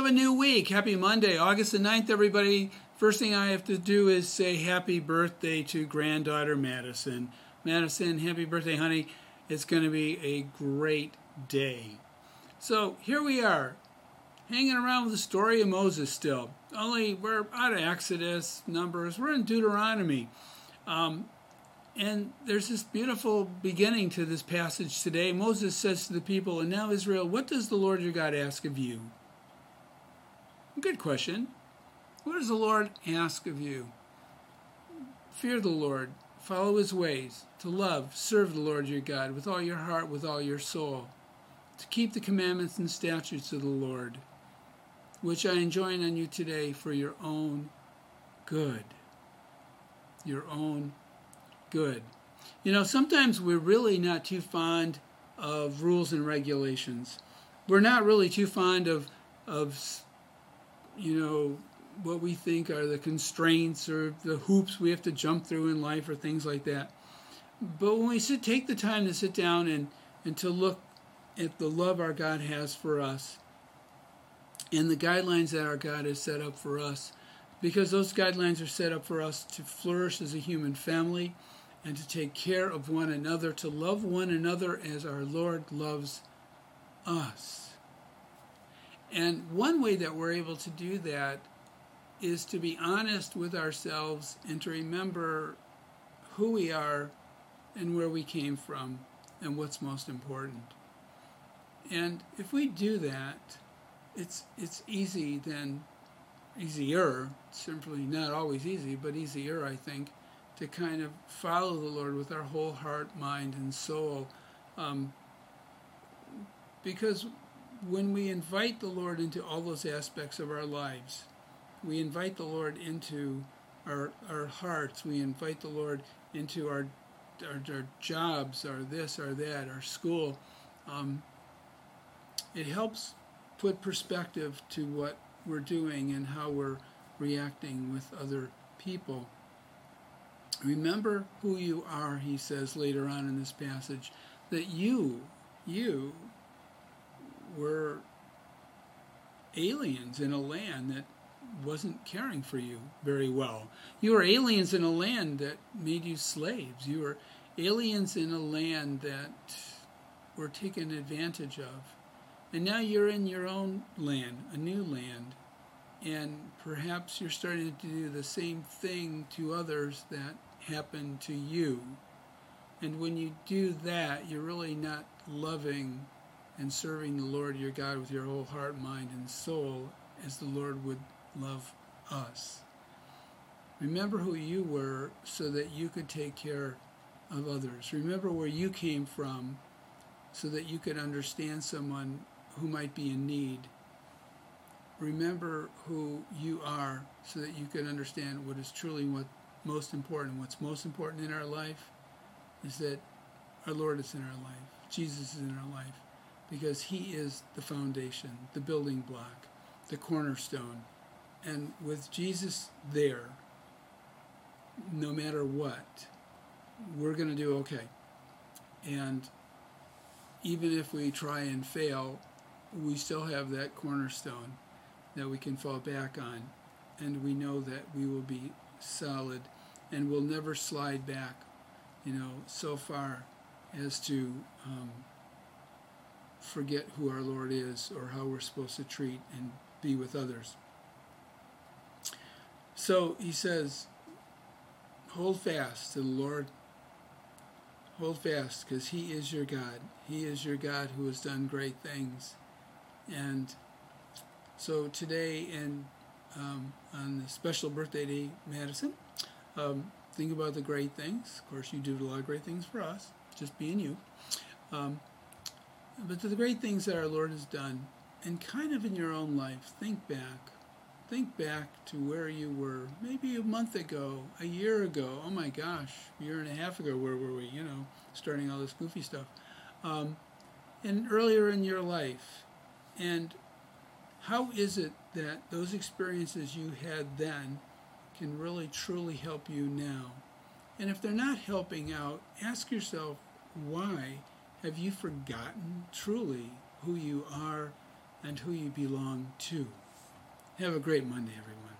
of a new week. Happy Monday, August the 9th, everybody. First thing I have to do is say happy birthday to granddaughter Madison. Madison, happy birthday, honey. It's going to be a great day. So here we are, hanging around with the story of Moses still. Only we're out of Exodus, Numbers, we're in Deuteronomy. Um, and there's this beautiful beginning to this passage today. Moses says to the people, And now, Israel, what does the Lord your God ask of you? Good question. What does the Lord ask of you? Fear the Lord, follow his ways, to love, serve the Lord your God with all your heart, with all your soul, to keep the commandments and statutes of the Lord, which I enjoin on you today for your own good. Your own good. You know, sometimes we're really not too fond of rules and regulations. We're not really too fond of, of you know, what we think are the constraints or the hoops we have to jump through in life or things like that. But when we sit, take the time to sit down and, and to look at the love our God has for us and the guidelines that our God has set up for us, because those guidelines are set up for us to flourish as a human family and to take care of one another, to love one another as our Lord loves us. And one way that we're able to do that is to be honest with ourselves and to remember who we are and where we came from and what's most important. And if we do that, it's it's easy then easier, simply not always easy, but easier I think, to kind of follow the Lord with our whole heart, mind, and soul. Um, because when we invite the Lord into all those aspects of our lives, we invite the Lord into our, our hearts, we invite the Lord into our, our, our jobs, our this, our that, our school. Um, it helps put perspective to what we're doing and how we're reacting with other people. Remember who you are, he says later on in this passage, that you, you were aliens in a land that wasn't caring for you very well. You were aliens in a land that made you slaves. You were aliens in a land that were taken advantage of. And now you're in your own land, a new land, and perhaps you're starting to do the same thing to others that happened to you. And when you do that, you're really not loving and serving the Lord your God with your whole heart, mind, and soul as the Lord would love us. Remember who you were so that you could take care of others. Remember where you came from so that you could understand someone who might be in need. Remember who you are so that you can understand what is truly what most important. What's most important in our life is that our Lord is in our life. Jesus is in our life because he is the foundation, the building block, the cornerstone. And with Jesus there, no matter what, we're going to do okay. And even if we try and fail, we still have that cornerstone that we can fall back on. And we know that we will be solid and will never slide back, you know, so far as to um, forget who our Lord is or how we're supposed to treat and be with others. So he says, hold fast to the Lord. Hold fast because he is your God. He is your God who has done great things. And so today, and um, on the special birthday day, Madison, um, think about the great things. Of course, you do a lot of great things for us, just being you. Um, but to the great things that our Lord has done, and kind of in your own life, think back. Think back to where you were maybe a month ago, a year ago. Oh my gosh, a year and a half ago, where were we? You know, starting all this goofy stuff. Um, and earlier in your life. And how is it that those experiences you had then can really truly help you now? And if they're not helping out, ask yourself why have you forgotten truly who you are and who you belong to? Have a great Monday, everyone.